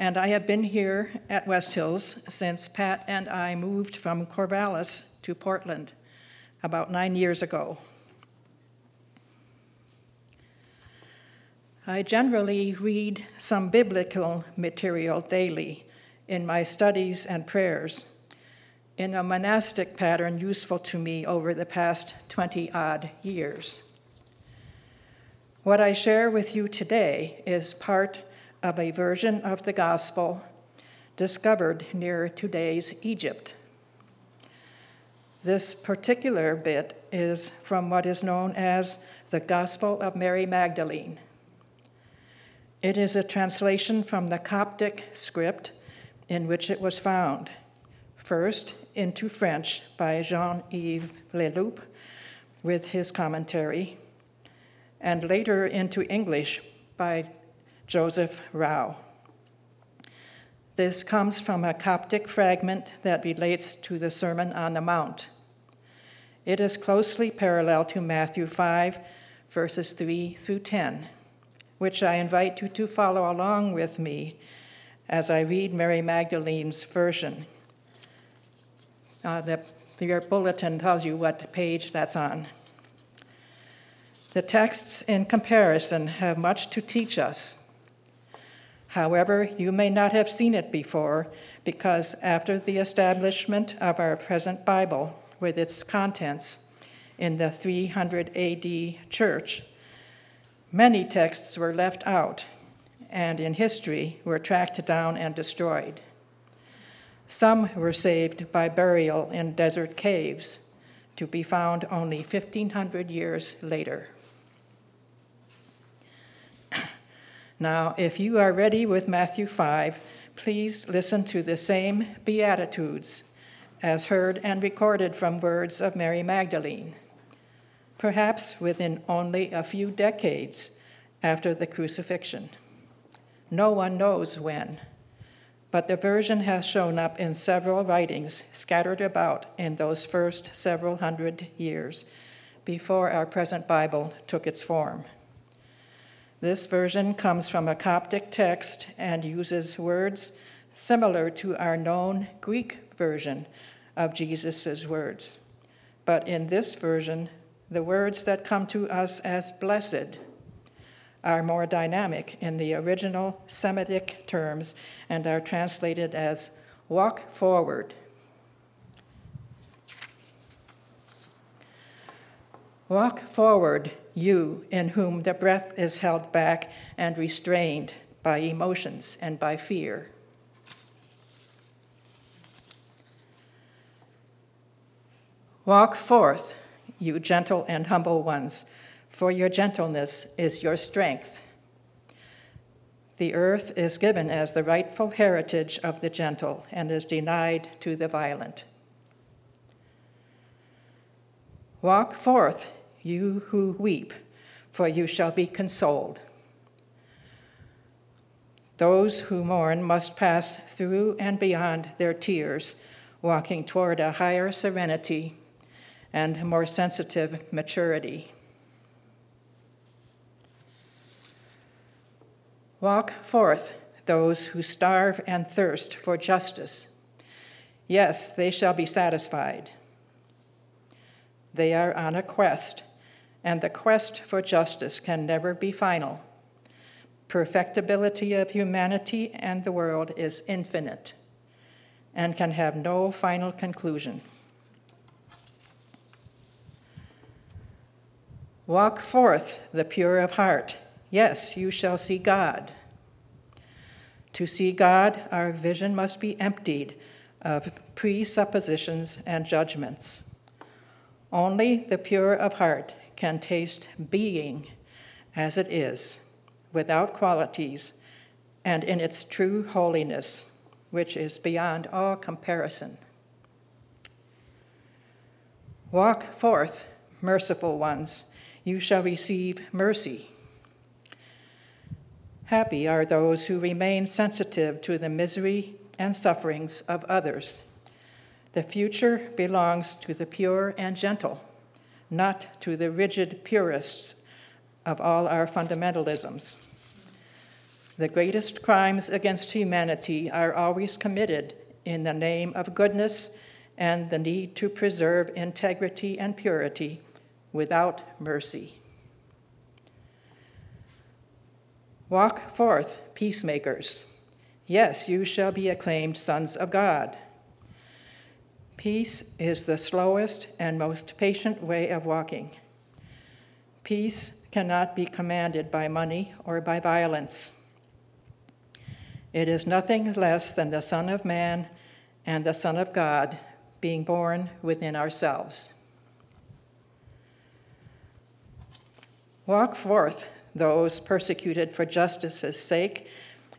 and I have been here at West Hills since Pat and I moved from Corvallis to Portland about nine years ago. I generally read some biblical material daily in my studies and prayers in a monastic pattern useful to me over the past 20 odd years. What I share with you today is part of a version of the gospel discovered near today's Egypt. This particular bit is from what is known as the Gospel of Mary Magdalene. It is a translation from the Coptic script in which it was found, first into French by Jean Yves Leloup with his commentary, and later into English by Joseph Rowe. This comes from a Coptic fragment that relates to the Sermon on the Mount. It is closely parallel to Matthew 5, verses 3 through 10, which I invite you to follow along with me as I read Mary Magdalene's version. Uh, the, your bulletin tells you what page that's on. The texts in comparison have much to teach us. However, you may not have seen it before because after the establishment of our present Bible with its contents in the 300 AD church, many texts were left out and in history were tracked down and destroyed. Some were saved by burial in desert caves to be found only 1500 years later. Now, if you are ready with Matthew 5, please listen to the same Beatitudes as heard and recorded from words of Mary Magdalene, perhaps within only a few decades after the crucifixion. No one knows when, but the version has shown up in several writings scattered about in those first several hundred years before our present Bible took its form. This version comes from a Coptic text and uses words similar to our known Greek version of Jesus' words. But in this version, the words that come to us as blessed are more dynamic in the original Semitic terms and are translated as walk forward. Walk forward, you in whom the breath is held back and restrained by emotions and by fear. Walk forth, you gentle and humble ones, for your gentleness is your strength. The earth is given as the rightful heritage of the gentle and is denied to the violent. Walk forth, you who weep, for you shall be consoled. Those who mourn must pass through and beyond their tears, walking toward a higher serenity and more sensitive maturity. Walk forth those who starve and thirst for justice. Yes, they shall be satisfied. They are on a quest and the quest for justice can never be final. Perfectibility of humanity and the world is infinite and can have no final conclusion. Walk forth the pure of heart. Yes, you shall see God. To see God, our vision must be emptied of presuppositions and judgments. Only the pure of heart can taste being as it is, without qualities, and in its true holiness, which is beyond all comparison. Walk forth, merciful ones, you shall receive mercy. Happy are those who remain sensitive to the misery and sufferings of others. The future belongs to the pure and gentle, not to the rigid purists of all our fundamentalisms. The greatest crimes against humanity are always committed in the name of goodness and the need to preserve integrity and purity without mercy. Walk forth, peacemakers. Yes, you shall be acclaimed sons of God. Peace is the slowest and most patient way of walking. Peace cannot be commanded by money or by violence. It is nothing less than the Son of Man and the Son of God being born within ourselves. Walk forth, those persecuted for justice's sake.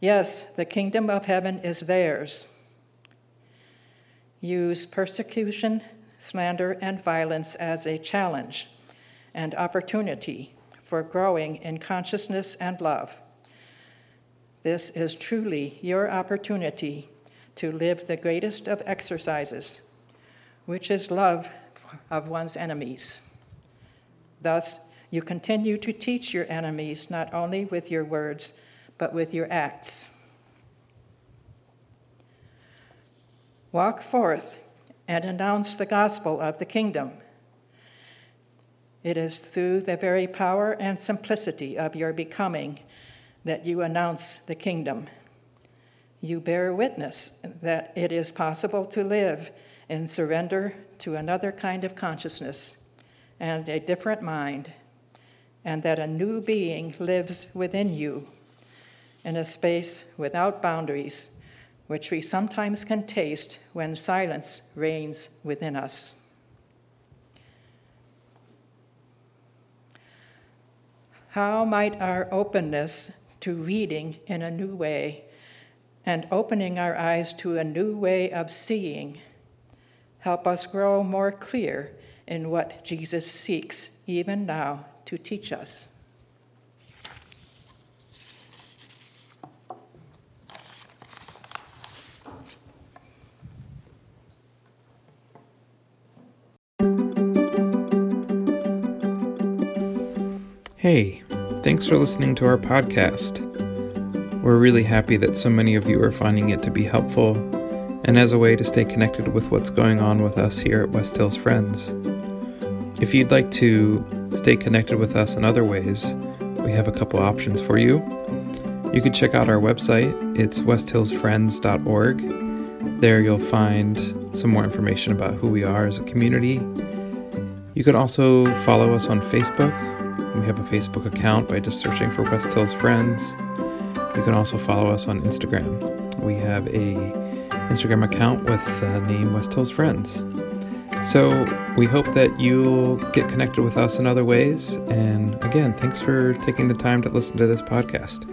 Yes, the kingdom of heaven is theirs. Use persecution, slander, and violence as a challenge and opportunity for growing in consciousness and love. This is truly your opportunity to live the greatest of exercises, which is love of one's enemies. Thus, you continue to teach your enemies not only with your words, but with your acts. Walk forth and announce the gospel of the kingdom. It is through the very power and simplicity of your becoming that you announce the kingdom. You bear witness that it is possible to live in surrender to another kind of consciousness and a different mind and that a new being lives within you in a space without boundaries, which we sometimes can taste when silence reigns within us. How might our openness to reading in a new way and opening our eyes to a new way of seeing help us grow more clear in what Jesus seeks even now to teach us. Hey, thanks for listening to our podcast. We're really happy that so many of you are finding it to be helpful and as a way to stay connected with what's going on with us here at West Hills Friends. If you'd like to stay connected with us in other ways, we have a couple options for you. You can check out our website, it's westhillsfriends.org. There you'll find some more information about who we are as a community. You can also follow us on Facebook. We have a Facebook account by just searching for West Hills Friends. You can also follow us on Instagram. We have a Instagram account with the name West Hills Friends. So we hope that you'll get connected with us in other ways. And again, thanks for taking the time to listen to this podcast.